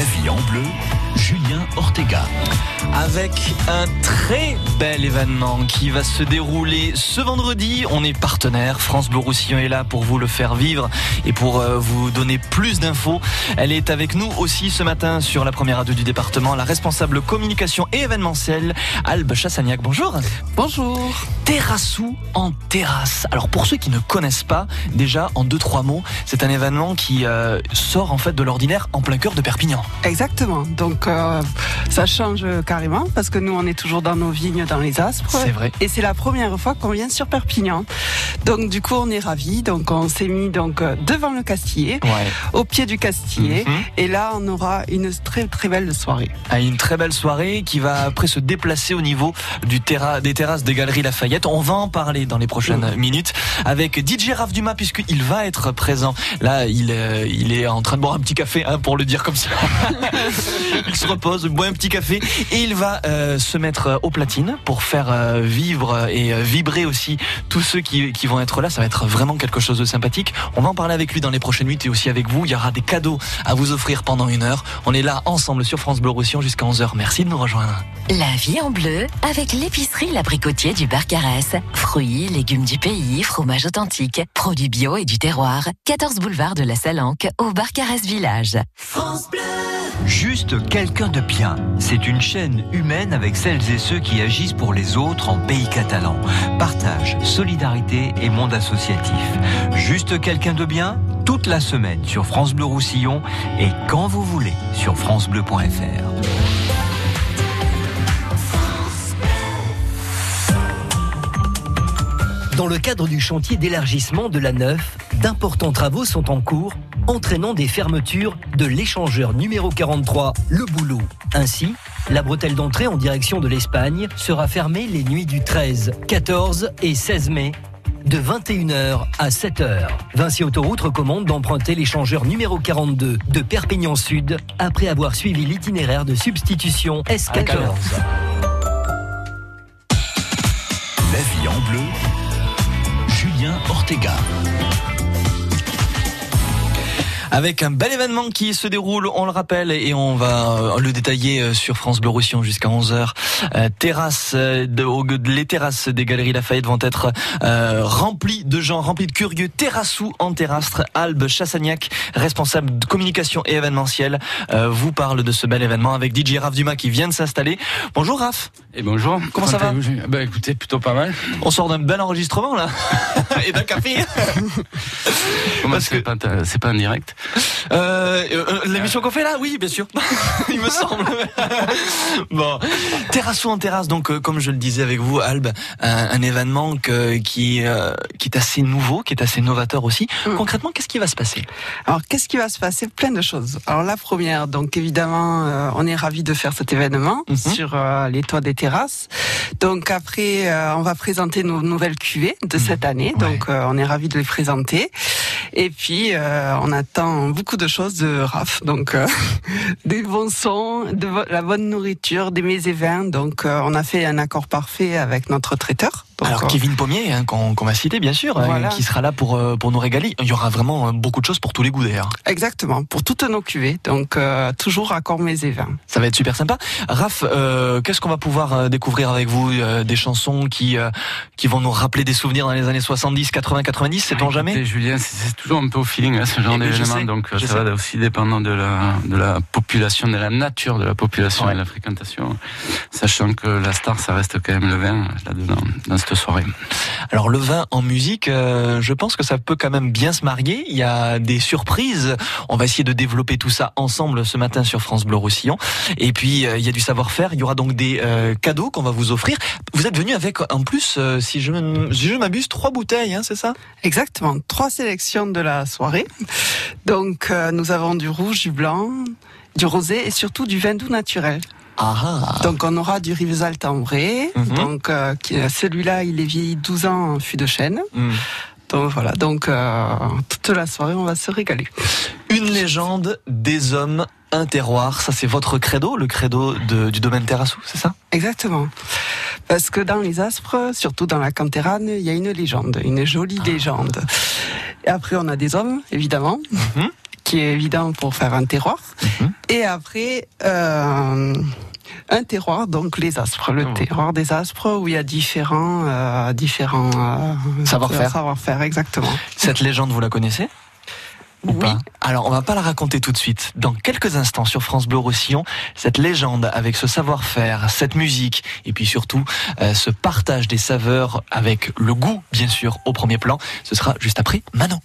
La vie en bleu, Julien Ortega. Avec un très bel événement qui va se dérouler ce vendredi. On est partenaire. France Bleu Roussillon est là pour vous le faire vivre et pour euh, vous donner plus d'infos. Elle est avec nous aussi ce matin sur la première radio du département, la responsable communication et événementielle, Albe Chassagnac. Bonjour. Bonjour. Terrassou en terrasse. Alors pour ceux qui ne connaissent pas, déjà en deux trois mots, c'est un événement qui euh, sort en fait de l'ordinaire en plein cœur de Perpignan. Exactement. Donc euh, ça change carrément parce que nous on est toujours dans nos vignes dans les Aspres. C'est vrai. Et c'est la première fois qu'on vient sur Perpignan. Donc du coup on est ravis. Donc on s'est mis donc euh, devant le Castillet, Ouais. au pied du Castillet. Mhm. Et là on aura une très très belle soirée. à une très belle soirée qui va après se déplacer au niveau du terra des terrasses des Galeries Lafayette. On va en parler dans les prochaines minutes avec DJ Raph Dumas puisqu'il va être présent. Là, il, euh, il est en train de boire un petit café, hein, pour le dire comme ça. il se repose, boit un petit café et il va euh, se mettre euh, aux platines pour faire euh, vivre et euh, vibrer aussi tous ceux qui, qui vont être là. Ça va être vraiment quelque chose de sympathique. On va en parler avec lui dans les prochaines minutes et aussi avec vous. Il y aura des cadeaux à vous offrir pendant une heure. On est là ensemble sur France Bleu Roussillon jusqu'à 11h. Merci de nous rejoindre. La vie en bleu avec l'épicerie L'Abricotier du Barcarès. Fruits, légumes du pays, fromage authentique, produits bio et du terroir. 14 boulevard de la Salanque au Barcarès Village. Juste quelqu'un de bien. C'est une chaîne humaine avec celles et ceux qui agissent pour les autres en pays catalan. Partage, solidarité et monde associatif. Juste quelqu'un de bien toute la semaine sur France Bleu Roussillon et quand vous voulez sur francebleu.fr. Dans le cadre du chantier d'élargissement de la Neuf, d'importants travaux sont en cours, entraînant des fermetures de l'échangeur numéro 43, le Boulot. Ainsi, la bretelle d'entrée en direction de l'Espagne sera fermée les nuits du 13, 14 et 16 mai de 21h à 7h. Vinci Autoroute recommande d'emprunter l'échangeur numéro 42 de Perpignan Sud après avoir suivi l'itinéraire de substitution S14. La vie en bleu, Ortega. Avec un bel événement qui se déroule, on le rappelle, et on va euh, le détailler euh, sur France Bleu Roussillon jusqu'à 11h. Euh, terrasse, euh, de, au- les terrasses des Galeries Lafayette vont être euh, remplies de gens, remplies de curieux. Terrassou en terrastre, Albe Chassagnac, responsable de communication et événementiel, euh, vous parle de ce bel événement avec DJ Raph Dumas qui vient de s'installer. Bonjour Raph, Et bonjour. Comment ça va? Bah écoutez, plutôt pas mal. on sort d'un bel enregistrement là, et d'un café. Comment Parce c'est que- pas, c'est pas en direct? Euh, euh, l'émission qu'on fait là, oui, bien sûr. Il me semble. bon, Terrassou en terrasse, donc euh, comme je le disais avec vous, Albe, un, un événement que, qui euh, qui est assez nouveau, qui est assez novateur aussi. Mm. Concrètement, qu'est-ce qui va se passer? Alors qu'est-ce qui va se passer? Plein de choses. Alors la première, donc évidemment, euh, on est ravis de faire cet événement Mhm. sur euh, les toits des terrasses. Donc après, euh, on va présenter nos nouvelles cuvées de cette année. Ouais. Donc euh, on est ravis de les présenter. Et puis euh, on attend beaucoup de choses de Raph. Donc euh, des bons sons, de la bonne nourriture, des mets et vins. Donc euh, on a fait un accord parfait avec notre traiteur. Donc, Alors Kevin Pommier, hein, qu'on va citer bien sûr, euh, qui sera là pour euh, pour nous régaler. Il y aura vraiment euh, beaucoup de choses pour tous les goûts d'ailleurs. Exactement, pour toutes nos cuvées. Donc euh, toujours accord mets et vins. Ça va être super sympa. Raph, euh, qu'est-ce qu'on va pouvoir découvrir avec vous euh, Des chansons qui euh, qui vont nous rappeler des souvenirs dans les années 70, 80, 90, sait-on jamais? Écoutez, Julien, c'est toujours un peu au feeling hein, ce genre Eh d'événement, donc ça sais. va aussi dépendre de la de la population, de la nature de la population Ouais. et de la fréquentation, sachant que la star, ça reste quand même le vin là-dedans dans soirée. Alors le vin en musique, euh, je pense que ça peut quand même bien se marier. Il y a des surprises. On va essayer de développer tout ça ensemble ce matin sur France Bleu Roussillon. Et puis euh, il y a du savoir-faire. Il y aura donc des euh, cadeaux qu'on va vous offrir. Vous êtes venu avec en plus, si je je m'abuse, trois bouteilles, hein, c'est ça? Exactement, trois sélections de la soirée. Donc nous avons du rouge, du blanc, du rosé et surtout du vin doux naturel. Ah. Donc on aura du Rivesaltes en vrai. Mhm. Donc euh, qui- celui-là, il est vieilli 12 ans en fût de chêne. Hmm. Donc voilà, donc euh, toute la soirée, on va se régaler. Une légende des hommes, un terroir. Ça c'est votre credo, le credo de- du domaine Terrassou, c'est ça? Exactement. Parce que dans les Aspres, surtout dans la Cantérane, il y a une légende, une jolie légende. Et après, on a des hommes, évidemment, Mhm. qui est évident pour faire un terroir. Mhm. Et après, euh, un terroir, donc les aspres, le Oh. terroir des aspres, où il y a différents, euh, différents euh, Savoir-faire. savoir-faire, exactement. Cette légende, vous la connaissez? Ou Oui. pas? Alors, on va pas la raconter tout de suite. Dans quelques instants sur France Bleu Roussillon, cette légende avec ce savoir-faire, cette musique, et puis surtout euh, ce partage des saveurs avec le goût, bien sûr, au premier plan. Ce sera juste après Manon.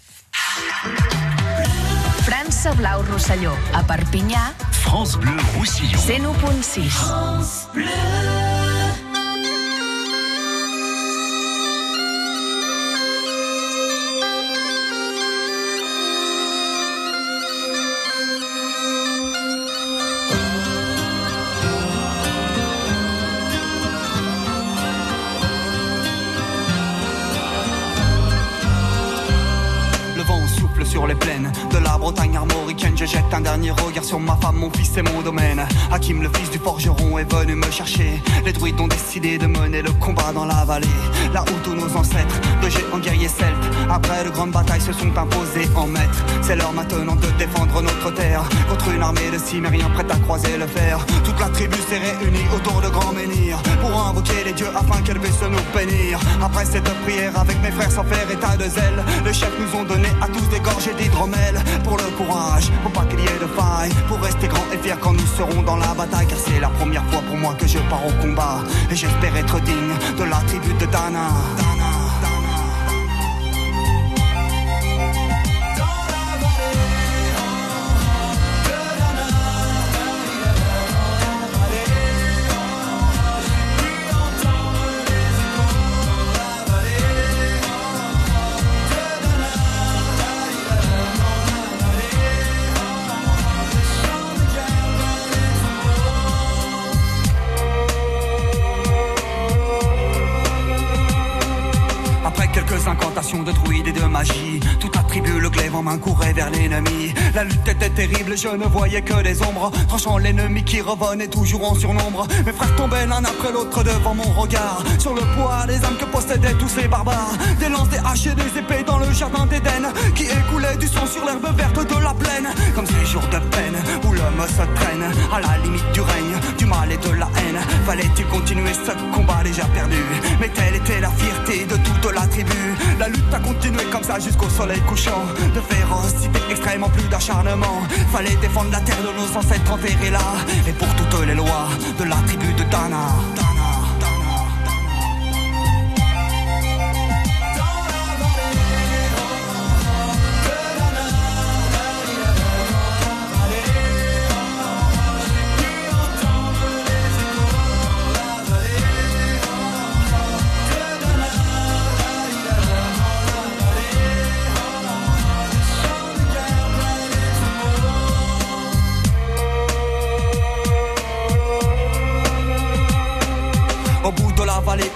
França Blau Rosselló, a Perpinyà, France Bleu Roussillon. 101.6. Le de la Bretagne armoricaine. Je jette un dernier regard sur ma femme, mon fils et mon domaine. Hakim, le fils du forgeron, est venu me chercher. Les druides ont décidé de mener le combat dans la vallée. Là où tous nos ancêtres, de géants guerriers celtes, après de grandes batailles, se sont imposés en maîtres. C'est l'heure maintenant de défendre notre terre contre une armée de cimériens prête à croiser le fer. Toute la tribu s'est réunie autour de grands menhirs pour invoquer les dieux afin qu'elle puisse nous bénir. Après cette prière, avec mes frères sans faire état de zèle, les chefs nous ont donné à tous des gorgées pour le courage, pour pas qu'il y de faille, pour rester grand et fier quand nous serons dans la bataille. Car c'est la première fois pour moi que je pars au combat et j'espère être digne de la tribu de Dana. Magie, toute la tribu, le glaive en main, courait vers l'ennemi. La lutte était terrible, je ne voyais que des ombres, tranchant l'ennemi qui revenait toujours en surnombre. Mes frères tombaient l'un après l'autre devant mon regard, sur le poids des âmes que possédaient tous ces barbares. Des lances, des haches et des épées dans le jardin d'Éden, qui écoulait du sang sur l'herbe verte de la plaine. Comme ces jours de peine, où l'homme se traîne, à la limite du règne, du mal et de la haine. Fallait-il continuer ce combat déjà perdu? Mais telle était la fierté de toute la tribu. La lutte a continué comme ça jusqu'au soleil couchant. De férocité extrême en plus d'acharnement. Fallait défendre la terre de nos ancêtres enterrés là. Et pour toutes les lois de la tribu de Dana.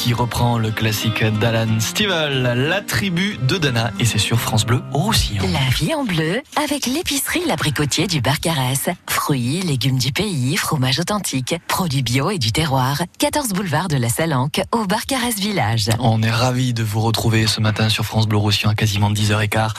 Qui reprend le classique d'Alan Stivell, La tribu de Dana, et c'est sur France Bleu au Roussillon. La vie en bleu avec l'épicerie L'Abricotier du Barcarès. Fruits, légumes du pays, fromage authentique, produits bio et du terroir. 14 boulevard de la Salanque au Barcarès Village. On est ravis de vous retrouver ce matin sur France Bleu Roussillon à quasiment 10h15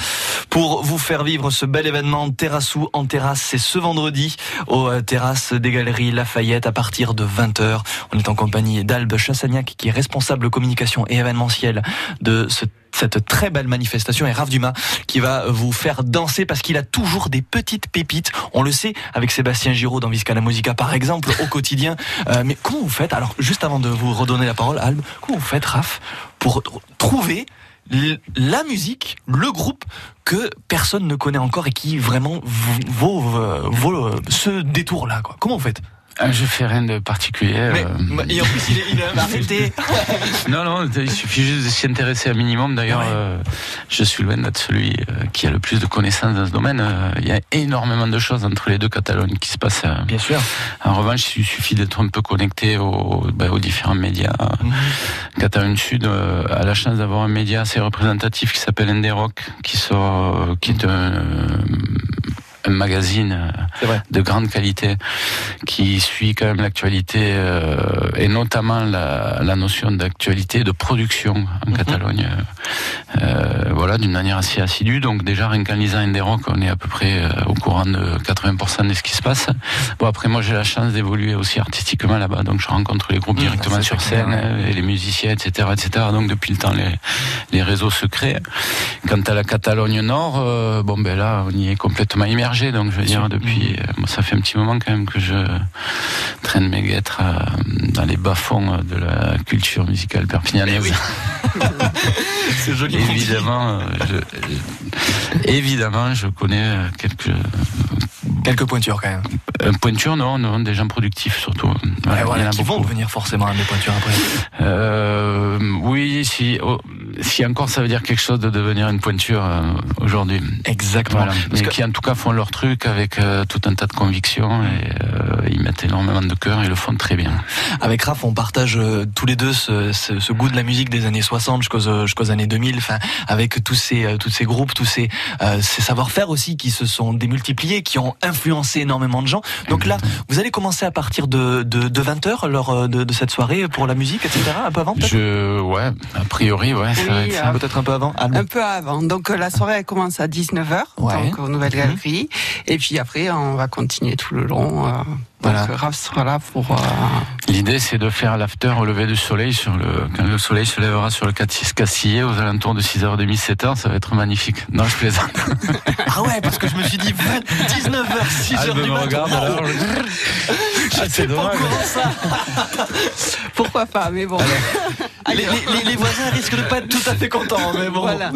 pour vous faire vivre ce bel événement Terrassou en terrasse. C'est ce vendredi aux euh, terrasses des Galeries Lafayette à partir de 20h. On est en compagnie d'Albe Chassagnac qui est responsable communication et événementiel de ce cette très belle manifestation et Raph Dumas qui va vous faire danser parce qu'il a toujours des petites pépites. On le sait avec Sébastien Giraud dans Visca la Musica par exemple au quotidien. Euh, mais comment vous faites Alors juste avant de vous redonner la parole, Albe, comment vous faites Raph pour trouver la musique, le groupe que personne ne connaît encore et qui vraiment vaut, vaut, ce détour-là. Comment vous faites? Je fais rien de particulier. Mais, euh. Et en plus, il, est, il a arrêté. non, non, il suffit juste de s'y intéresser un minimum. D'ailleurs, euh, je suis loin d'être celui euh, qui a le plus de connaissances dans ce domaine. il y a énormément de choses entre les deux Catalognes qui se passent. Bien sûr. En revanche, il suffit d'être un peu connecté aux, ben, aux différents médias. Mhm. Catalogne Sud a la chance d'avoir un média assez représentatif qui s'appelle Enderock, qui sort, qui est un un magazine euh, de grande qualité qui suit quand même l'actualité euh, et notamment la, la notion d'actualité de production en mhm. Catalogne. Euh, voilà, d'une manière assez assidue. Donc déjà rien qu'en lisant Inderock, on est à peu près au courant de 80% de ce qui se passe. Bon après moi j'ai la chance d'évoluer aussi artistiquement là-bas, donc je rencontre les groupes mmh, directement sur scène et les musiciens, etc., etc. Donc depuis le temps les, les réseaux se créent. Quant à la Catalogne Nord, bon ben là on y est complètement immergé donc je veux dire, depuis, euh, ça fait un petit moment quand même que je traîne mes guêtres euh, dans les bas-fonds de la culture musicale perpignanaise. C'est joli. évidemment, euh, je, évidemment, je connais quelques Quelques pointures quand même. Euh, pointures, non, non, des gens productifs surtout. Ouais, voilà, qui vont devenir forcément des pointures après. Euh, oui, si, oh, si encore ça veut dire quelque chose de devenir une pointure euh, aujourd'hui. Exactement. Mais qui en tout cas font leur truc avec euh, tout un tas de convictions et euh, ils mettent énormément de cœur et le font très bien. Avec Raph, on partage tous les deux ce, ce, ce, goût de la musique des années 60 jusqu'aux années 2000, enfin avec tous ces tous ces groupes, tous ces, ces savoir-faire aussi qui se sont démultipliés, qui ont influencé énormément de gens. Donc là, vous allez commencer à partir de, de, de 20h lors de, de, cette soirée pour la musique, etc. Un peu avant peut-être? Je, Ouais, a priori, ouais. Euh, peut-être un peu avant Un peu avant. Donc la soirée elle commence à 19h, donc aux Nouvelles mhm. Galeries. Et puis après, on va continuer tout le long. Voilà. Donc Raph sera là pour. Euh... L'idée, c'est de faire l'after au lever du soleil sur le quand le soleil se lèvera sur le Castillet aux alentours de 6h30, 7h, ça va être magnifique. Non, je plaisante. ah ouais, parce que je me suis dit 19h, 6h du matin. regarde alors. Ah, c'est dommage. ça. Pourquoi pas, mais bon. les, les, les, voisins risquent de pas être tout à fait contents, mais bon. Voilà.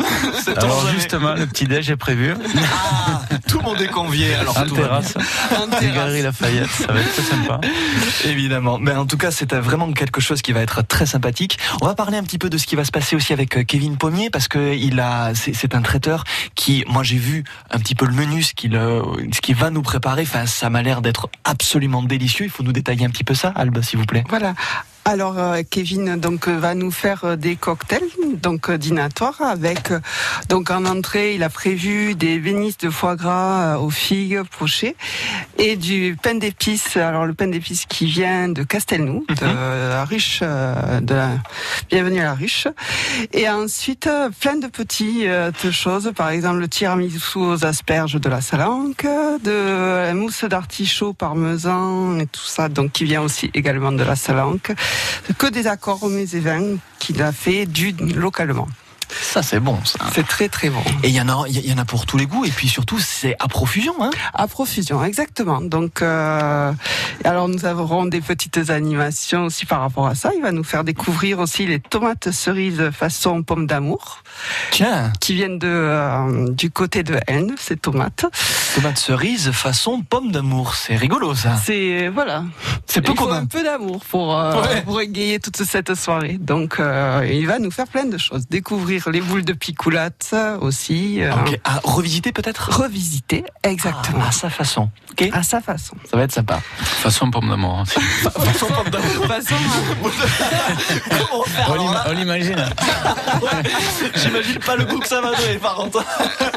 Alors justement, le petit déj est prévu. Ah, tout le monde est convié. Alors en terrasse. En terrasse. Lafayette, ça va être très sympa. Évidemment. Mais en tout cas, c'est vraiment quelque chose qui va être très sympathique. On va parler un petit peu de ce qui va se passer aussi avec euh, Kevin Pommier parce que il a, c'est un traiteur qui, moi j'ai vu un petit peu le menu, ce qu'il, euh, ce qu'il va nous préparer. Enfin, ça m'a l'air d'être absolument délicieux. Il faut nous détailler un petit peu ça, Alba, s'il vous plaît. Voilà. Alors euh, Kevin donc va nous faire des cocktails donc dînatoires avec donc en entrée il a prévu des bénisses de foie gras aux figues pochées et du pain d'épices. Alors le pain d'épices qui vient de Castelnou de mhm. la ruche de la... bienvenue à la ruche et ensuite plein de petites choses par exemple le tiramisu aux asperges de la Salanque de la mousse d'artichaut parmesan et tout ça donc qui vient aussi également de la Salanque que des accords au vins qu'il a fait du localement. Ça, c'est bon, ça. C'est très, très bon. Et il y en a, y en a pour tous les goûts. Et puis surtout, c'est à profusion, hein. À profusion, exactement. Donc, euh, alors nous aurons des petites animations aussi par rapport à ça. Il va nous faire découvrir aussi les tomates cerises façon pomme d'amour. Tiens. Qui viennent de, euh, du côté de N, ces tomates. Tomates cerises façon pomme d'amour. C'est rigolo, ça. C'est, voilà. C'est peu commun. un peu d'amour pour, euh, pour égayer toute cette soirée. Donc, il va nous faire plein de choses. Découvrir les boules de picoulate aussi. euh, Ok. À revisiter peut-être? Revisiter, exactement. Ah, à sa façon. Ok. À sa façon. Ça va être sympa. Façon pomme d'amour. aussi. Façon pomme d'amour. Façon, Comment faire On l'imagine. J'imagine pas le goût que ça va donner, par contre.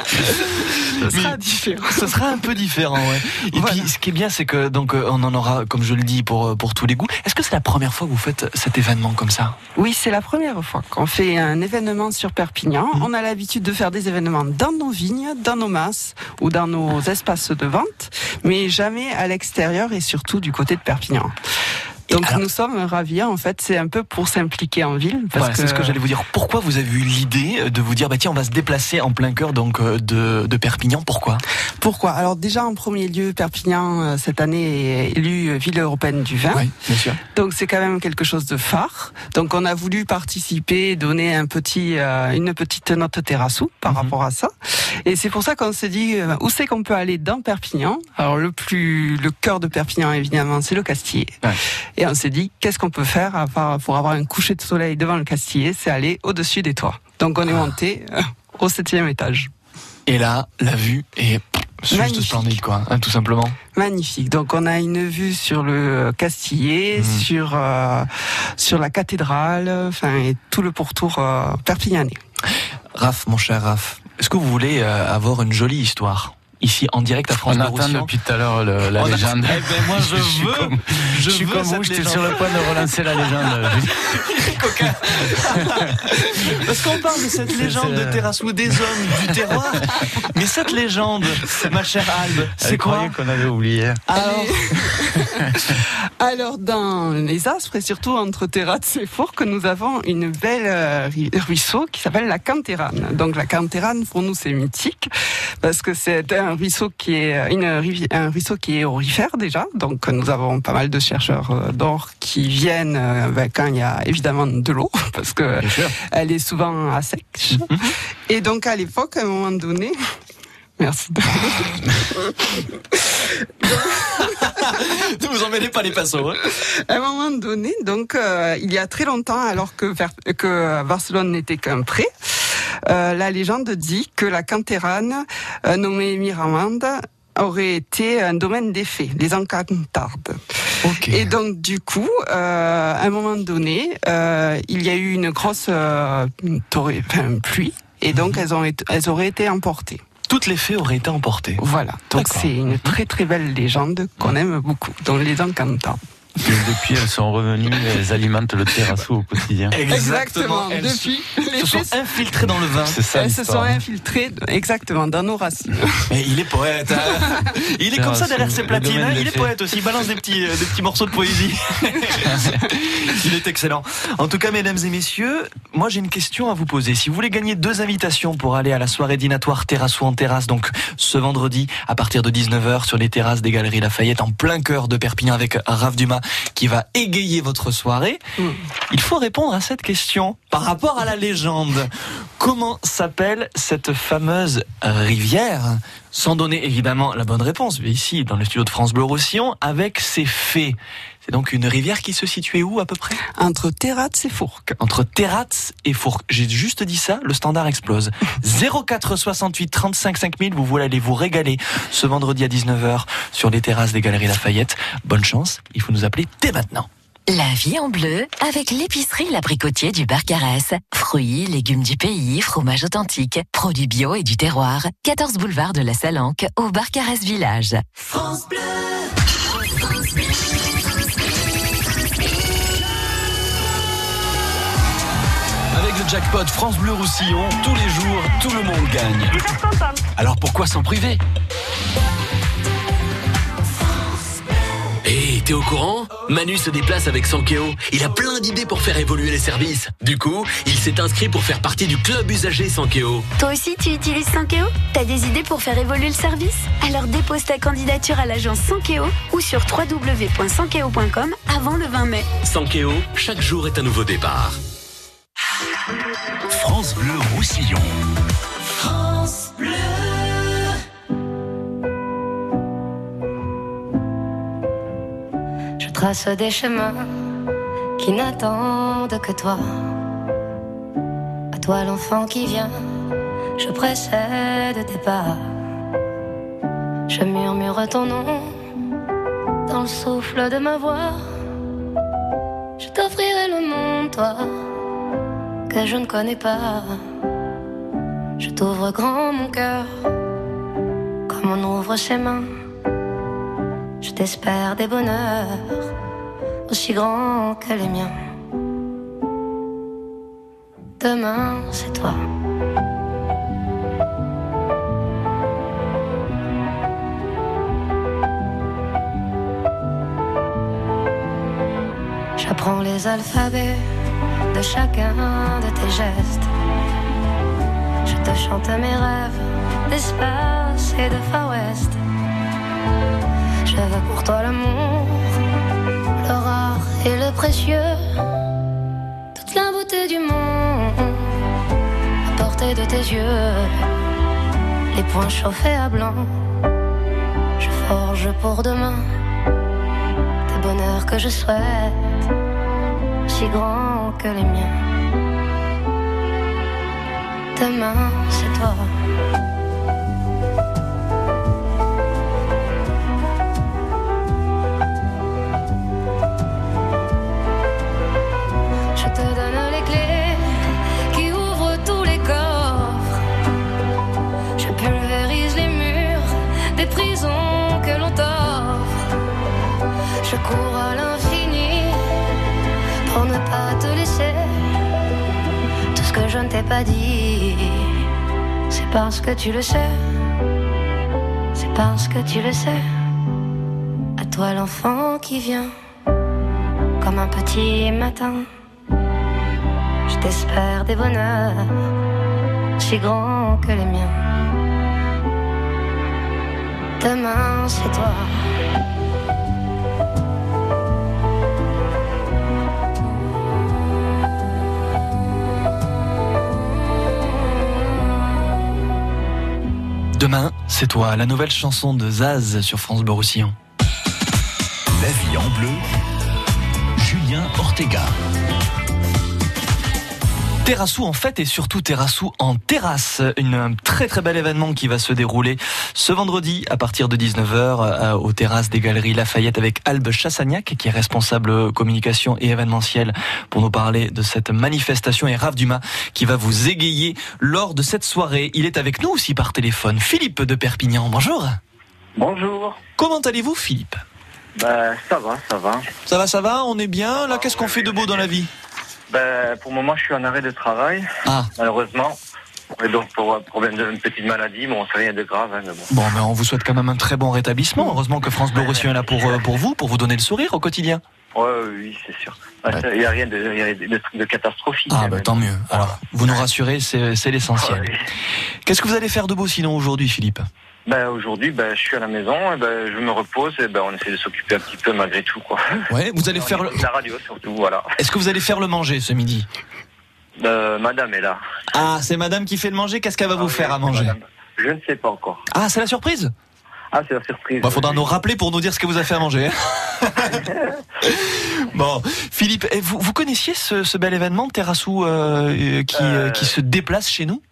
ce sera différent. Ce sera un peu différent, ouais. Et Voilà. puis, ce qui est bien, c'est que donc euh, on en aura, comme je le dis, pour euh, pour tous les goûts. Est-ce que c'est la première fois que vous faites cet événement comme ça? Oui, c'est la première fois qu'on fait un événement sur Perpignan. On a l'habitude de faire des événements dans nos vignes, dans nos masses ou dans nos espaces de vente, mais jamais à l'extérieur et surtout du côté de Perpignan. Donc alors- nous sommes ravis. En fait, c'est un peu pour s'impliquer en ville. Parce Voilà, que c'est ce que j'allais vous dire. Pourquoi vous avez eu l'idée de vous dire, bah tiens, on va se déplacer en plein cœur donc euh, de, de Perpignan? Pourquoi? Pourquoi? Alors déjà en premier lieu, Perpignan euh, cette année est élue euh, ville européenne du vin. Oui, bien sûr. Donc c'est quand même quelque chose de phare. Donc on a voulu participer, donner un petit, euh, une petite note terrassou par Mhm. rapport à ça. Et c'est pour ça qu'on s'est dit euh, où c'est qu'on peut aller dans Perpignan? Alors le plus, le cœur de Perpignan évidemment, c'est le Castillet. Ouais. Et on s'est dit qu'est-ce qu'on peut faire pour avoir un coucher de soleil devant le Castillet, c'est aller au-dessus des toits. Donc on est Ah. monté euh, au septième étage. Et là, la vue est juste Magnifique. splendide, quoi, hein, tout simplement. Magnifique. Donc on a une vue sur le Castillet, Mhm. sur euh, sur la cathédrale, enfin et tout le pourtour euh, perpignanais. Raph, mon cher Raph, est-ce que vous voulez euh, avoir une jolie histoire? Ici en direct à France On Roussillon depuis tout à l'heure le- la On a- légende. Eh ben, moi, je suis veux- comme, je je suis veux comme cette vous, j'étais sur le point de relancer la légende. coquin. Parce qu'on parle de cette légende de Terrassou des hommes du terroir. Mais cette légende, ma chère Albe, c'est Elle quoi qu'on avait oublié. Alors, alors dans les Aspres et surtout entre Terrasse et Fourques, nous avons une belle euh, ruisseau qui s'appelle la Cantérane. Donc la Cantérane pour nous c'est mythique parce que c'est un ruisseau qui est une rivi- un ruisseau qui est orifère déjà. Donc nous avons pas mal de chercheurs euh, d'or qui viennent euh, ben, quand il y a évidemment de l'eau parce que elle est souvent à sec. Et donc à l'époque, à un moment donné, merci. Ne vous emmêlez pas les pinceaux. hein. À un moment donné, donc euh, il y a très longtemps, alors que, que Barcelone n'était qu'un pré, euh, la légende dit que la Cantérane, euh, nommée Miramande, aurait été un domaine des fées, les encantardes. Et donc du coup, euh, à un moment donné, euh, il y a eu une grosse euh, enfin, pluie, et donc elles, ont été- elles auraient été emportées. Toutes les fées auraient été emportées. Voilà. Donc c'est une très très belle légende qu'on aime beaucoup, donc les encantardes. Et depuis, elles sont revenues, elles alimentent le terrassou au quotidien. Elles Depuis, les se sont infiltrées dans le vin. C'est ça Elles se sont l'histoire. infiltrées exactement dans nos racines. Mais il est poète. hein. il est comme ça derrière ses platines. hein. Il est poète aussi. Il balance des petits, euh, des petits morceaux de poésie. il est excellent. En tout cas, mesdames et messieurs, moi j'ai une question à vous poser. Si vous voulez gagner deux invitations pour aller à la soirée dînatoire Terrasse ou en terrasse, donc ce vendredi à partir de 19h sur les terrasses des Galeries Lafayette en plein cœur de Perpignan avec Raph Dumas qui va égayer votre soirée, Mm. il faut répondre à cette question par rapport à la légende. Comment s'appelle cette fameuse rivière? Sans donner évidemment la bonne réponse, mais ici dans le studio de France Bleu Roussillon avec ses fées. C'est donc une rivière qui se situait où à peu près? Entre Terratz et Fourques. Entre Terratz et Fourques. J'ai juste dit ça, le standard explose. 04 68 35 5000, vous voulez aller vous régaler ce vendredi à 19h sur les terrasses des Galeries Lafayette. Bonne chance, il faut nous appeler dès maintenant. La vie en bleu avec l'épicerie L'Abricotier du Barcarès. Fruits, légumes du pays, fromage authentique, produits bio et du terroir. 14 boulevard de la Salanque au Barcarès Village. Avec le jackpot France Bleu Roussillon, tous les jours, tout le monde gagne. Alors pourquoi s'en priver Hé, t'es au courant Manu se déplace avec Sankeo. Il a plein d'idées pour faire évoluer les services. Du coup, il s'est inscrit pour faire partie du club usager Sankeo. Toi aussi, tu utilises Sankeo T'as des idées pour faire évoluer le service Alors dépose ta candidature à l'agence Sankeo ou sur www.sankeo.com avant le 20 mai. Sankeo, chaque jour est un nouveau départ. France Bleu Roussillon. Je trace des chemins qui n'attendent que toi. toi l'enfant qui vient, je précède tes pas. Je murmure ton nom dans le souffle de ma voix. Je t'offrirai le monde, toi, que je ne connais pas. Je t'ouvre grand mon cœur, comme on ouvre ses mains. Je t'espère des bonheurs aussi grands que les miens. Demain, c'est toi. J'apprends les alphabets de chacun de tes gestes. Je te chante mes rêves d'espace et de Far West. Je veux pour toi l'amour, le rare et le précieux, toute la beauté du monde, à portée de tes yeux, les poings chauffés à blanc. Je forge pour demain des bonheurs que je souhaite, si grands que les miens. Demain, c'est toi. Ne t'ai pas dit, c'est parce que tu le sais. C'est parce que tu le sais. À toi l'enfant qui vient comme un petit matin. Je t'espère des bonheurs si grands que les miens. Demain, c'est toi. Demain, c'est toi, la nouvelle chanson de Zaz sur France Roussillon. La vie en bleu, Julien Ortega. Terrassou en fête et surtout Terrassou en terrasse. Une, un très très bel événement qui va se dérouler ce vendredi à partir de 19h euh, aux terrasses des Galeries Lafayette avec Albe Chassagnac qui est responsable communication et événementiel pour nous parler de cette manifestation et Raph Dumas qui va vous égayer lors de cette soirée. Il est avec nous aussi par téléphone. Philippe de Perpignan, bonjour. Bonjour. Comment allez-vous Philippe? Ben, ça va, ça va. Ça va, ça va On est bien Là, qu'est-ce qu'on fait de beau dans la vie? Ben, pour le moment, je suis en arrêt de travail, Ah. malheureusement. Et donc, pour un problème de une petite maladie, bon, c'est rien de grave. Hein, mais bon. Bon, mais on vous souhaite quand même un très bon rétablissement. Heureusement que France Bleu Roussillon est là pour, euh, pour vous, pour vous donner le sourire au quotidien. Ouais, oui, c'est sûr. Il n'y a rien de, il y a de, de catastrophique. Ah, hein, bah mais tant mieux. Alors, vous nous rassurez, c'est c'est l'essentiel. Qu'est-ce que vous allez faire de beau sinon aujourd'hui, Philippe? Ben, aujourd'hui, ben, je suis à la maison, et ben, je me repose, et ben, on essaie de s'occuper un petit peu malgré tout, quoi. Ouais, vous allez faire le... La radio, surtout, voilà. Est-ce que vous allez faire le manger ce midi? Euh, madame est là. Ah, c'est madame qui fait le manger, qu'est-ce qu'elle va vous faire à manger? Je ne sais pas encore. Ah, c'est la surprise? Ah, c'est la surprise. Il Bah, faudra nous rappeler pour nous dire ce que vous a fait à manger. bon, Philippe, eh, vous, vous connaissiez ce, ce bel événement Terrassou euh, euh, qui, euh, qui se déplace chez nous?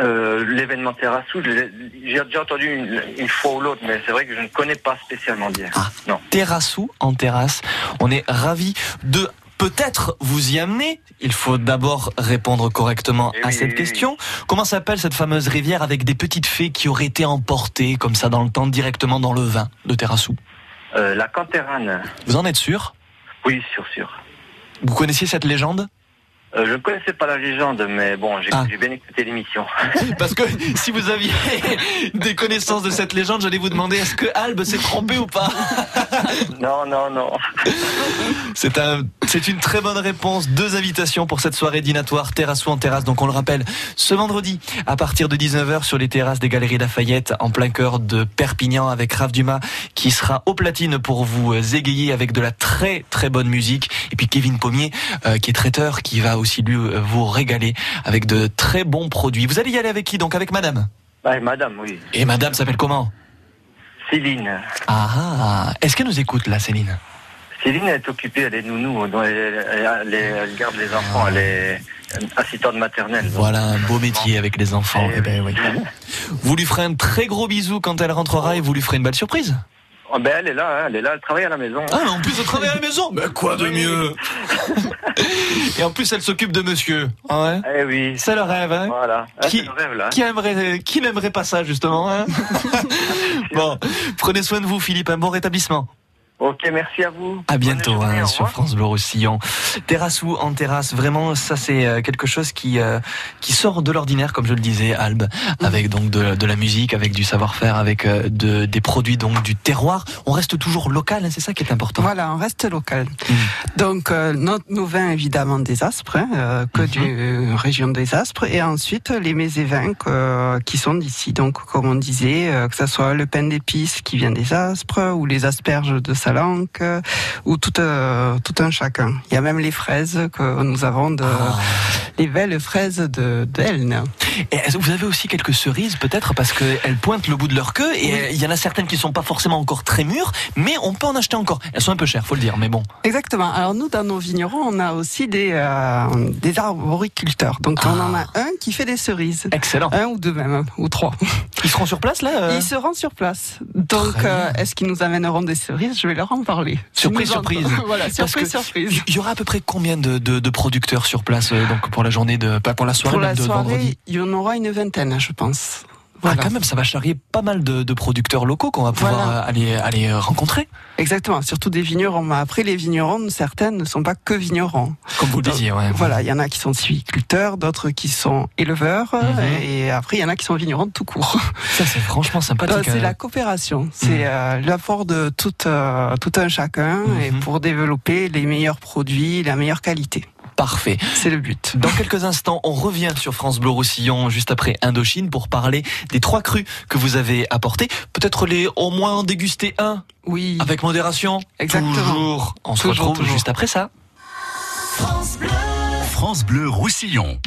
Euh, L'événement Terrassou, j'ai déjà entendu une, une fois ou l'autre, mais c'est vrai que je ne connais pas spécialement bien. Ah. Non. Terrassou en terrasse. On est ravis de peut-être vous y amener. Il faut d'abord répondre correctement Eh à oui, cette oui, question. Comment s'appelle cette fameuse rivière avec des petites fées qui auraient été emportées comme ça dans le temps directement dans le vin de Terrassou Euh, la Canterane. Vous en êtes sûr? Oui, sûr, sûr. Vous connaissiez cette légende? Euh, je ne connaissais pas la légende, mais bon, j'ai Ah. bien écouté l'émission. Parce que si vous aviez des connaissances de cette légende, j'allais vous demander est-ce que Albe s'est trompé ou pas non, non, non. C'est un, c'est une très bonne réponse. Deux invitations pour cette soirée dînatoire Terrassou en terrasse. Donc on le rappelle, ce vendredi à partir de 19h sur les terrasses des Galeries Lafayette en plein cœur de Perpignan avec Raph Dumas qui sera au platine pour vous égayer avec de la très très bonne musique. Et puis Kevin Pommier euh, qui est traiteur qui va aussi lui euh, vous régaler avec de très bons produits. Vous allez y aller avec qui Donc avec madame? Ouais, madame, oui. Et madame s'appelle comment? Céline. Ah, ah. est-ce qu'elle nous écoute là Céline? Céline est occupée, elle est nounou, elle, elle- elle- elle garde les enfants, elle est, assistant de maternelle. Voilà, un beau métier avec les enfants. Eh Eh ben oui. Vous lui ferez un très gros bisou quand elle rentrera et vous lui ferez une belle surprise. Oh, ben, elle est là, hein, elle est là, elle travaille à la maison. Ah, en plus, elle travaille à la maison. Mais quoi de mieux Et en plus, elle s'occupe de monsieur. Ah ouais Eh oui. C'est le rêve, hein Voilà. Ah, Qui- le rêve, là. Qui aimerait, qui n'aimerait pas ça, justement hein Bon, prenez soin de vous, Philippe. Un bon rétablissement. Ok, merci à vous. À bientôt journée, hein, sur. France Bleu Roussillon. Terrasse ou en terrasse, vraiment, ça c'est euh, quelque chose qui euh, qui sort de l'ordinaire, comme je le disais, Albe, avec donc de, de la musique, avec du savoir-faire, avec euh, de, des produits donc du terroir. On reste toujours local, hein, c'est ça qui est important. Voilà, on reste local. Donc, euh, notre, nos vins, évidemment, des Aspres, hein, que du euh, région des Aspres. Et ensuite, les mets et vins qui sont d'ici. Donc, comme on disait, euh, que ce soit le pain d'épices qui vient des Aspres, ou les asperges de Salanque, euh, ou tout, euh, tout un chacun. Il y a même les fraises que nous avons de, les belles fraises de d'Elne. Et vous avez aussi quelques cerises peut-être parce qu'elles pointent le bout de leur queue et il y en a certaines qui sont pas forcément encore très mûres, mais on peut en acheter encore. Elles sont un peu chères, faut le dire, mais bon. Exactement. Alors nous, dans nos vignerons, on a aussi des, euh, des arboriculteurs. Donc on en a un qui fait des cerises. Excellent. Un ou deux même, ou trois. Ils seront sur place là euh Ils seront sur place. Donc euh, est-ce qu'ils nous amèneront des cerises? Je vais leur en parler. Surprise, surprise. voilà, surprise, surprise. Il y aura à peu près combien de, de, de producteurs sur place euh, donc pour la journée de pas pour la soirée, Pour la même de soirée, vendredi? il y en aura une vingtaine, je pense. Ah, quand même, ça va charrier pas mal de, de producteurs locaux qu'on va pouvoir Voilà. euh, aller aller euh, rencontrer. Exactement, surtout des vignerons. Mais après, les vignerons, certaines ne sont pas que vignerons. Comme vous le disiez, ouais. Voilà, il y en a qui sont sylviculteurs, d'autres qui sont éleveurs, Mhm. et après, il y en a qui sont vignerons de tout court. Ça c'est franchement Euh, sympathique. C'est hein. la coopération, c'est euh, l'apport de tout, euh, tout un chacun et Mhm. pour développer les meilleurs produits, la meilleure qualité. Parfait. C'est le but. Dans quelques instants, on revient sur France Bleu Roussillon juste après Indochine pour parler des trois crus que vous avez apportés. Peut-être les au moins en déguster un. Oui. Avec modération. Exactement. Toujours. On se retrouve toujours. juste après ça. France Bleu Roussillon. Dans la,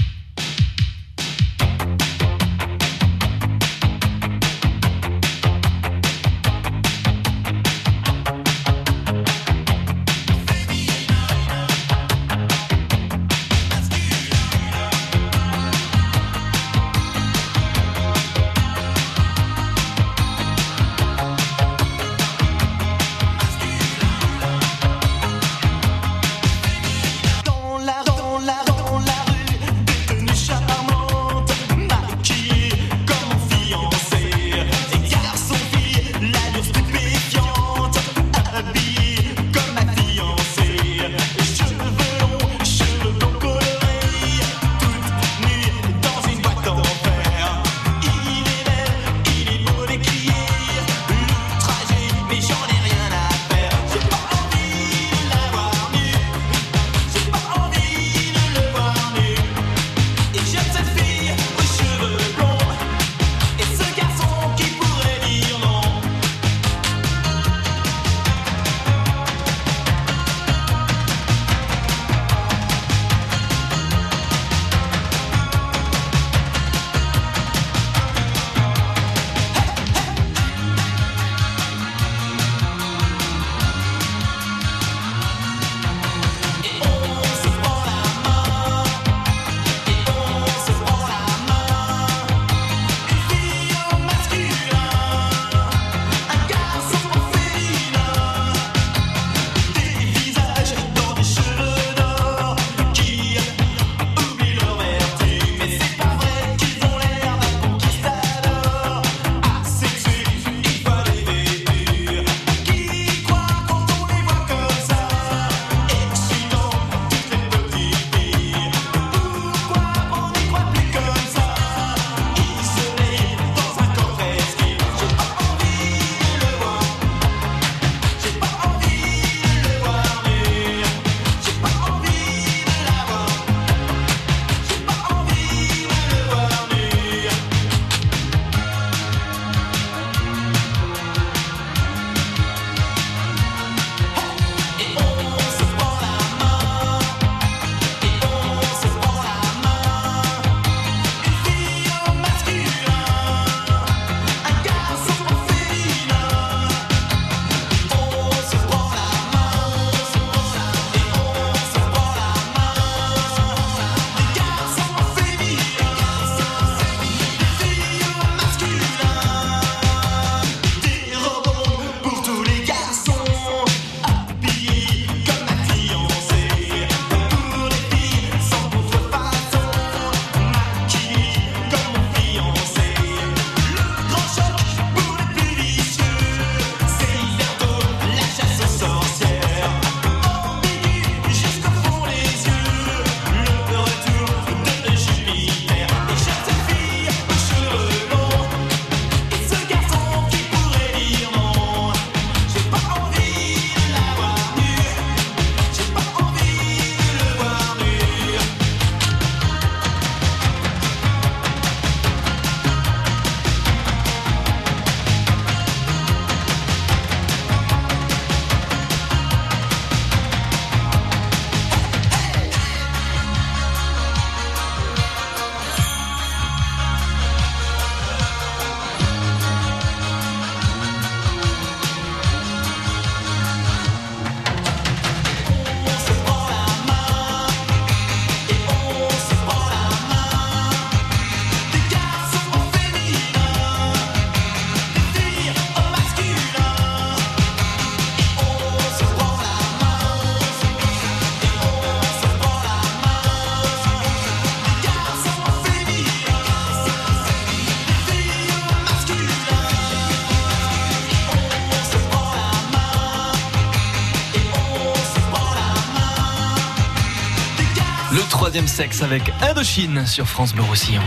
sexe avec Indochine sur France Bleu Roussillon.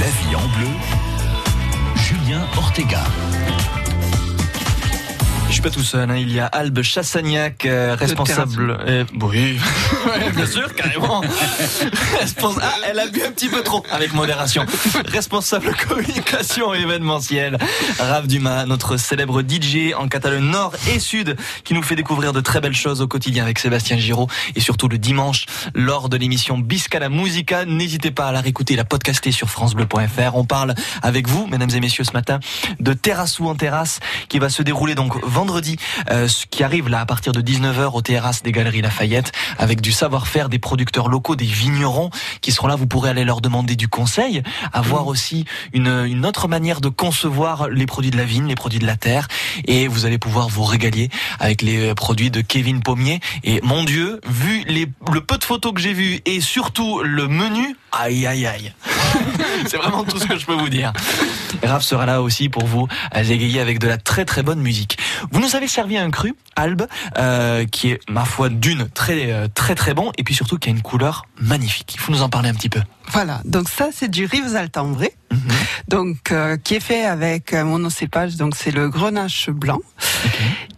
La vie en bleu, Julien Ortega. Suis pas tout seul, hein. il y a Albe Chassagnac, euh, responsable. Euh, oui, bien sûr, carrément. Respons- Ah, elle a bu un petit peu trop, avec modération. Responsable communication événementielle. Raph Dumas, notre célèbre DJ en Catalogne Nord et Sud, qui nous fait découvrir de très belles choses au quotidien avec Sébastien Giraud et surtout le dimanche lors de l'émission Bisca la Musica. N'hésitez pas à la réécouter, la podcaster sur francebleu.fr. On parle avec vous, mesdames et messieurs, ce matin de Terrassou en terrasse qui va se dérouler donc vendredi, euh, ce qui arrive là à partir de 19h aux terrasses des Galeries Lafayette avec du savoir-faire des producteurs locaux, des vignerons qui seront là. Vous pourrez aller leur demander du conseil, avoir aussi une, une autre manière de concevoir les produits de la vigne, les produits de la terre et vous allez pouvoir vous régaler avec les euh, produits de Kevin Pommier. Et mon Dieu, vu les, le peu de photos que j'ai vues et surtout le menu, aïe aïe aïe. C'est vraiment tout ce que je peux vous dire. Raph sera là aussi pour vous euh, égayer avec de la très très bonne musique. Vous nous avez servi un cru, Albe, euh, qui est ma foi d'une très euh, très très bon et puis surtout qui a une couleur magnifique. Il faut nous en parler un petit peu. Voilà, donc ça c'est du Rivesaltes en vrai, donc euh, qui est fait avec un monocépage, donc c'est le grenache blanc,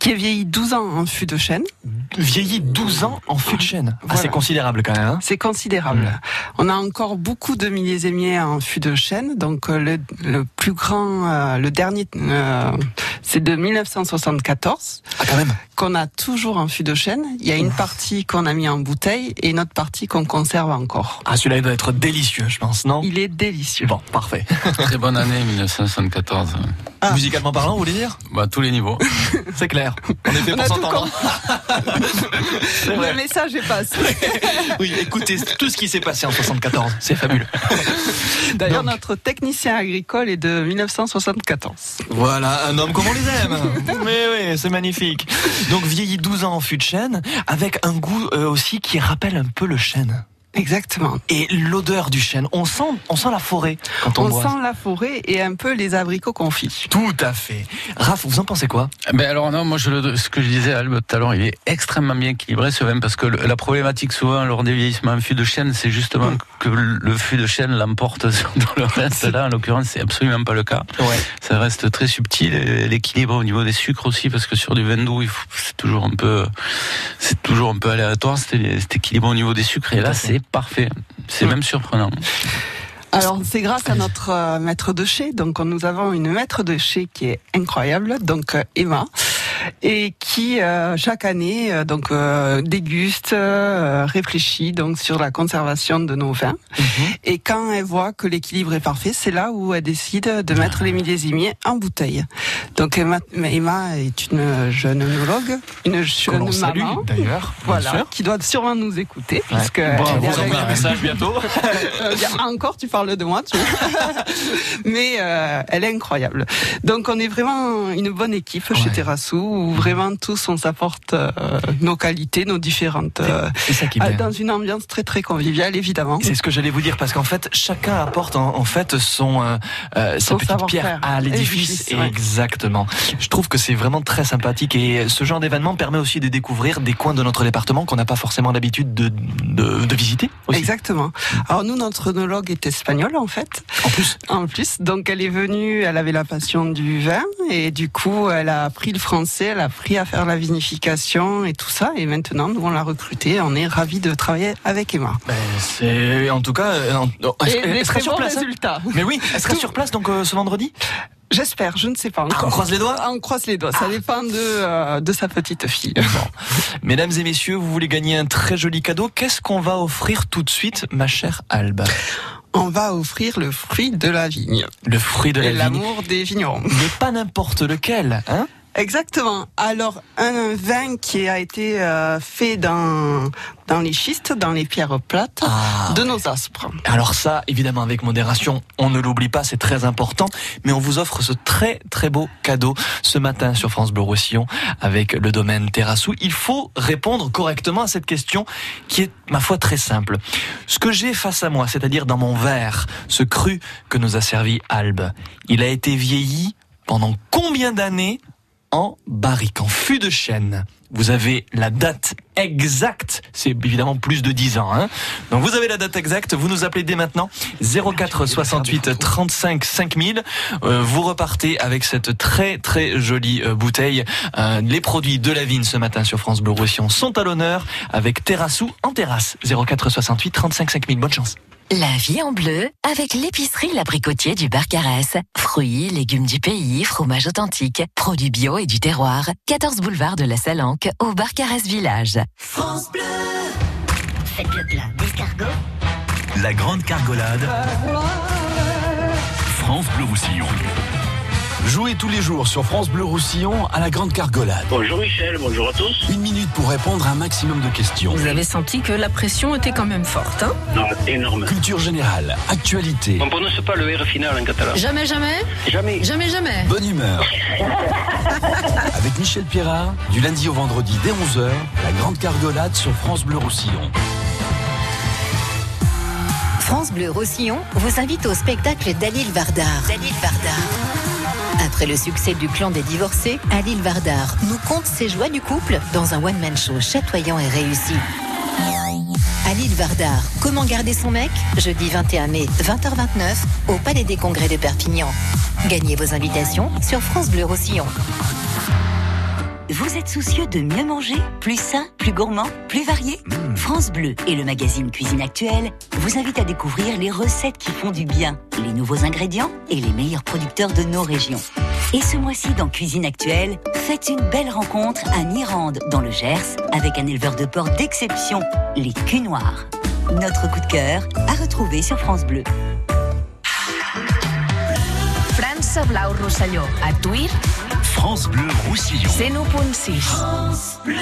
qui est vieilli 12 ans en fût de chêne. Vieilli 12 ans en fût de chêne. Ah, c'est considérable quand même. hein. C'est considérable. On a encore beaucoup de millésémiers en fût de chêne. Donc euh, le, le plus grand, euh, le dernier, euh, c'est de 1974. Ah quand même. Qu'on a toujours en fût de chêne. Il y a une partie qu'on a mis en bouteille et une autre partie qu'on conserve encore. Ah celui-là il doit être délicieux, je pense, non? Il est délicieux. Bon, parfait. Très bonne année 1974. Musicalement parlant, vous voulez dire? Bah, à tous les niveaux. C'est clair. On est fait On pour s'entendre. Le message est passé. Oui, écoutez tout ce qui s'est passé en 74, c'est fabuleux. D'ailleurs, notre technicien agricole est de 1974. Voilà, un homme comme on les aime. Mais oui, c'est magnifique. Donc vieilli 12 ans en fût de chêne, avec un goût euh, aussi qui rappelle un peu le chêne. Exactement. Et l'odeur du chêne, on sent, on sent la forêt quand on, On sent la forêt et un peu les abricots confits. Tout à fait. Raph, vous en pensez quoi? Ben alors non, moi je le, ce que je disais à Albe tout à l'heure, il est extrêmement bien équilibré ce vin parce que le- la problématique souvent lors des vieillissements en fût de chêne, c'est justement que le fût de chêne l'emporte sur le reste. Là, en l'occurrence, c'est absolument pas le cas. Ouais. Ça reste très subtil, et l'équilibre au niveau des sucres aussi, parce que sur du vin doux, il faut- c'est toujours un peu, c'est toujours un peu aléatoire, cet équilibre au niveau des sucres. Et là, c'est parfait. C'est même surprenant. Alors, c'est grâce à notre euh, maître de chez. Donc, nous avons une maître de chez qui est incroyable, donc euh, et qui euh, chaque année euh, donc euh, déguste, euh, réfléchit donc sur la conservation de nos vins. Et quand elle voit que l'équilibre est parfait, c'est là où elle décide de mettre les millésimiers en bouteille. Donc Emma, Emma est une jeune œnologue, une jeune salue, maman, d'ailleurs, voilà, qui doit sûrement nous écouter, Ouais. puisque Bon, elle vous envoie un message bientôt. Ah, encore, tu parles de moi, tu Mais euh, elle est incroyable. Donc, on est vraiment une bonne équipe chez Terrassou, où vraiment tous on s'apporte euh, nos qualités, nos différentes. euh, ça qui euh, dans une ambiance très très conviviale, évidemment. C'est ce que j'allais vous dire parce qu'en fait chacun apporte en, en fait son euh, euh, sa petite pierre à l'édifice exactement. Je trouve que c'est vraiment très sympathique et ce genre d'événement permet aussi de découvrir des coins de notre département qu'on n'a pas forcément l'habitude de, de, de visiter. Aussi. Exactement. Alors nous, notre œnologue est espagnole en fait. En plus. En plus, donc elle est venue, elle avait la passion du vin et du coup, elle a appris le français, elle a appris à faire la vinification et tout ça. Et maintenant, nous on l'a recrutée. On est ravis de travailler avec Emma. Ben, c'est en tout cas. euh, elle- sera sur place. résultats. Mais oui, elle sera Tout- sur place donc euh, ce vendredi? J'espère, je ne sais pas encore. Ah, on croise les doigts? On croise les doigts. Ça dépend de, euh, de sa petite fille. Mesdames et messieurs, vous voulez gagner un très joli cadeau Qu'est-ce qu'on va offrir tout de suite, ma chère Alba? On va offrir le fruit de la vigne. Le fruit de la Et vigne. l'amour des vignerons. Mais pas n'importe lequel, hein? Exactement. Alors, un vin qui a été euh, fait dans, dans les schistes, dans les pierres plates Ah. de nos aspres. Alors ça, évidemment, avec modération, on ne l'oublie pas, c'est très important. Mais on vous offre ce très très beau cadeau ce matin sur France Bleu Roussillon avec le domaine Terrassou. Il faut répondre correctement à cette question qui est, ma foi, très simple. Ce que j'ai face à moi, c'est-à-dire dans mon verre, ce cru que nous a servi Albe, il a été vieilli pendant combien d'années? En barrique, en fût de chêne vous avez la date exacte. C'est évidemment plus de 10 ans. Hein. Donc vous avez la date exacte. Vous nous appelez dès maintenant 04 68 35 5000. vous repartez avec cette très très jolie euh, bouteille. Euh, les produits de la vigne ce matin sur France Bleu Roussillon sont à l'honneur avec Terrassou en terrasse. 04 68 35 5000. Bonne chance. La vie en bleu avec l'épicerie L'Abricotier du Barcarès. Fruits, légumes du pays, fromage authentique, produits bio et du terroir. 14 boulevard de la Salanque au Barcarès Village. France Bleu. Faites le plat d'escargot. La grande cargolade. France Bleu Roussillon. Jouez tous les jours sur France Bleu Roussillon à la Grande Cargolade. Bonjour Michel, bonjour à tous. Une minute pour répondre à un maximum de questions. Vous avez senti que la pression était quand même forte, hein? Non, énorme. Culture générale, actualité. On prononce pas le R final en catalan. Jamais, jamais? Jamais. Jamais, jamais. Bonne humeur. Avec Michel Pierrat, du lundi au vendredi dès 11h, la Grande Cargolade sur France Bleu Roussillon. France Bleu Roussillon vous invite au spectacle d'Alil Vardar. Dalil Vardar. Après le succès du clan des divorcés, Alil Vardar nous compte ses joies du couple dans un one-man show chatoyant et réussi. Alil Vardar, comment garder son mec? Jeudi 21 mai, 20h29, au Palais des Congrès de Perpignan. Gagnez vos invitations sur France Bleu Roussillon. Vous êtes soucieux de mieux manger Plus sain, plus gourmand, plus varié Hmm. France Bleu et le magazine Cuisine Actuelle vous invitent à découvrir les recettes qui font du bien, les nouveaux ingrédients et les meilleurs producteurs de nos régions. Et ce mois-ci dans Cuisine Actuelle, faites une belle rencontre à Mirande, dans le Gers, avec un éleveur de porc d'exception, les culs noirs. Notre coup de cœur à retrouver sur France Bleu. França Blau Tuir, France Bleu Roussillon. 101.6. France Bleu.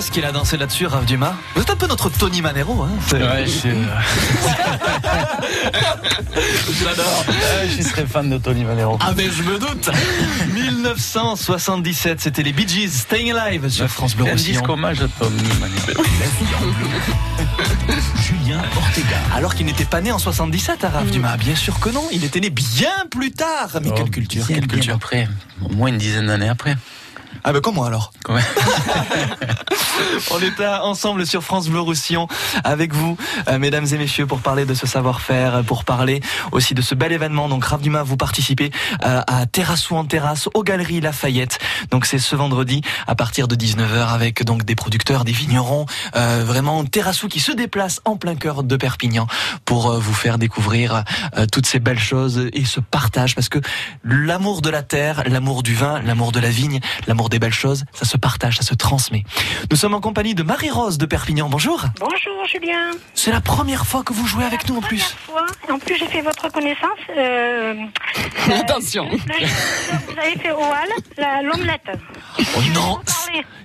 Qu'est-ce qu'il a dansé là-dessus, Rav Dumas Vous êtes un peu notre Tony Manero, hein c'est- Ouais, je, Je l'adore. Ouais, je serais fan de Tony Valero. Ah mais je me doute 1977, c'était les Bee Gees Staying Alive sur France Bleu Un disque hommage à Tony Valero. Julien Ortega. Alors qu'il n'était pas né en 77, Araf Dumas. Bien sûr que non, il était né bien plus tard. Mais quelle culture, Oh, Bien, quelle bien culture. après, au moins une dizaine d'années après. Ah ben comment alors Quand même. On est là, ensemble sur France Bleu Roussillon avec vous, euh, mesdames et messieurs, pour parler de ce savoir-faire, pour parler aussi de ce bel événement. Donc Rav Dumas, vous participez euh, à Terrassou en terrasse, aux Galeries Lafayette. Donc c'est ce vendredi à partir de 19h avec donc des producteurs, des vignerons, euh, vraiment Terrassou qui se déplacent en plein cœur de Perpignan pour euh, vous faire découvrir euh, toutes ces belles choses et ce partage parce que l'amour de la terre, l'amour du vin, l'amour de la vigne, l'amour des belles choses, ça se partage, ça se transmet. Nous sommes en compagnie de Marie-Rose de Perpignan. Bonjour. Bonjour Julien. C'est la première fois que vous jouez avec nous en plus. Fois. En plus, j'ai fait votre connaissance. Euh, Attention. vous avez fait Oal, la- l'omelette. Oh non,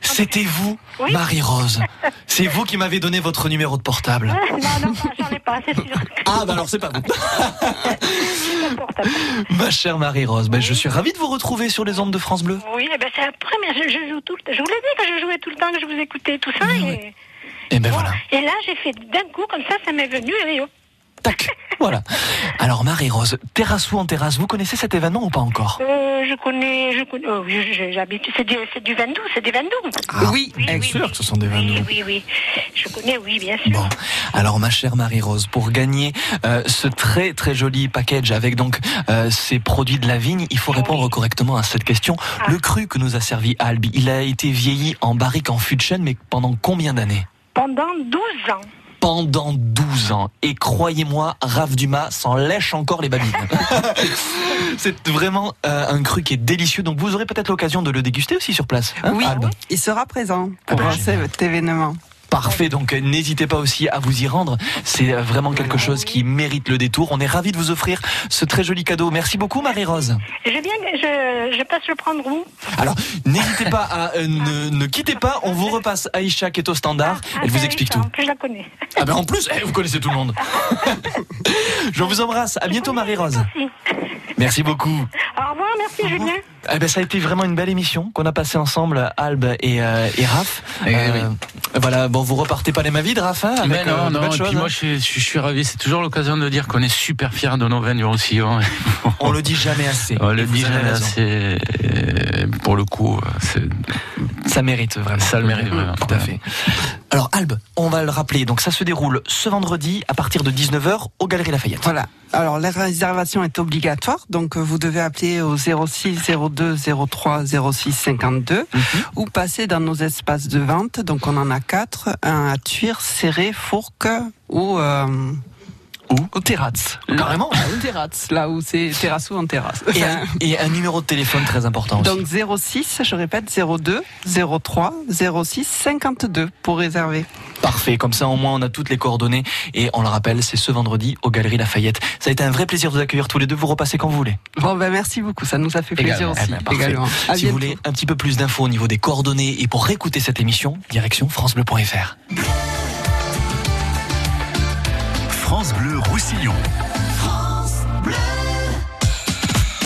c'était vous, Oui. Marie-Rose. C'est vous qui m'avez donné votre numéro de portable. non, non, j'en ai pas, c'est sûr. Ah bah alors c'est pas vous. Ma chère Marie-Rose, ben, je suis ravi de vous retrouver sur les ondes de France Bleu. Oui, eh ben, c'est la première. Je, je joue tout le temps. Je vous l'ai dit que je jouais tout le temps, que je vous écoutais, tout ça. Et, Et ben voilà. et là, j'ai fait d'un coup, comme ça, ça m'est venu. Et hop. Voilà. Alors Marie-Rose, Terrassou en terrasse, vous connaissez cet événement ou pas encore? Euh, je connais, je connais, oh, j'habite, c'est du, c'est du vin doux, c'est des vins doux. Ah, Oui, bien sûr que ce sont des vins Oui, oui, oui. Je connais, oui, bien sûr. Alors ma chère Marie-Rose, pour gagner euh, ce très très joli package avec donc euh, ces produits de la vigne, il faut répondre correctement à cette question. Ah. Le cru que nous a servi Albi, il a été vieilli en barrique en fût de chêne, mais pendant combien d'années? Pendant 12 ans. Pendant 12 ans. Et croyez-moi, Raph Dumas s'en lèche encore les babines. C'est vraiment euh, un cru qui est délicieux. Donc vous aurez peut-être l'occasion de le déguster aussi sur place. hein, Oui, Albe il sera présent Ah pour bah, cet événement. Parfait, donc euh, n'hésitez pas aussi à vous y rendre. C'est euh, vraiment quelque chose qui mérite le détour. On est ravis de vous offrir ce très joli cadeau. Merci beaucoup Marie-Rose. Je bien, je, je passe le prendre où? Alors, n'hésitez pas à euh, ne, ne quittez pas, on vous repasse Aïcha qui est au standard. Elle vous explique tout. Je la connais. Ah ben en plus, eh, vous connaissez tout le monde. Je vous embrasse. À bientôt Marie-Rose. Merci beaucoup. Au revoir, merci Julien. Eh ben, ça a été vraiment une belle émission qu'on a passée ensemble, Albe et, euh, et Raph. Euh, Voilà, bon, vous repartez pas les mains vides, Raph, hein, avec Mais non, euh, non, et choses, puis hein. moi je suis, je suis- je suis ravi, c'est toujours l'occasion de dire qu'on est super fiers de nos vins du Roussillon. On le dit jamais assez. On le dit jamais assez. et Pour le coup, c'est- Ça mérite vraiment. ça le mérite vraiment. Tout à fait. Alors Albe, on va le rappeler, donc ça se déroule ce vendredi à partir de 19h aux Galeries Lafayette. Voilà. Alors la réservation est obligatoire, donc euh, vous devez appeler au 06 02 03 06 52 Mhm. ou passer dans nos espaces de vente. Donc on en a quatre, un à Tuire, Serré, Fourques ou euh, où Au Terratz. Carrément. Au Terratz, là où c'est terrassou en terrasse. Et un, et un numéro de téléphone très important aussi. Donc 06, je répète, 02 03 06 52 pour réserver. Parfait, comme ça au moins on a toutes les coordonnées et on le rappelle, c'est ce vendredi aux Galeries Lafayette. Ça a été un vrai plaisir de vous accueillir tous les deux, vous repassez quand vous voulez. Bon ben merci beaucoup, ça nous a fait plaisir Également. aussi. Eh ben, parfait. également. À si vous voulez un petit peu plus d'infos au niveau des coordonnées et pour réécouter cette émission, direction francebleu.fr. France Bleu Roussillon.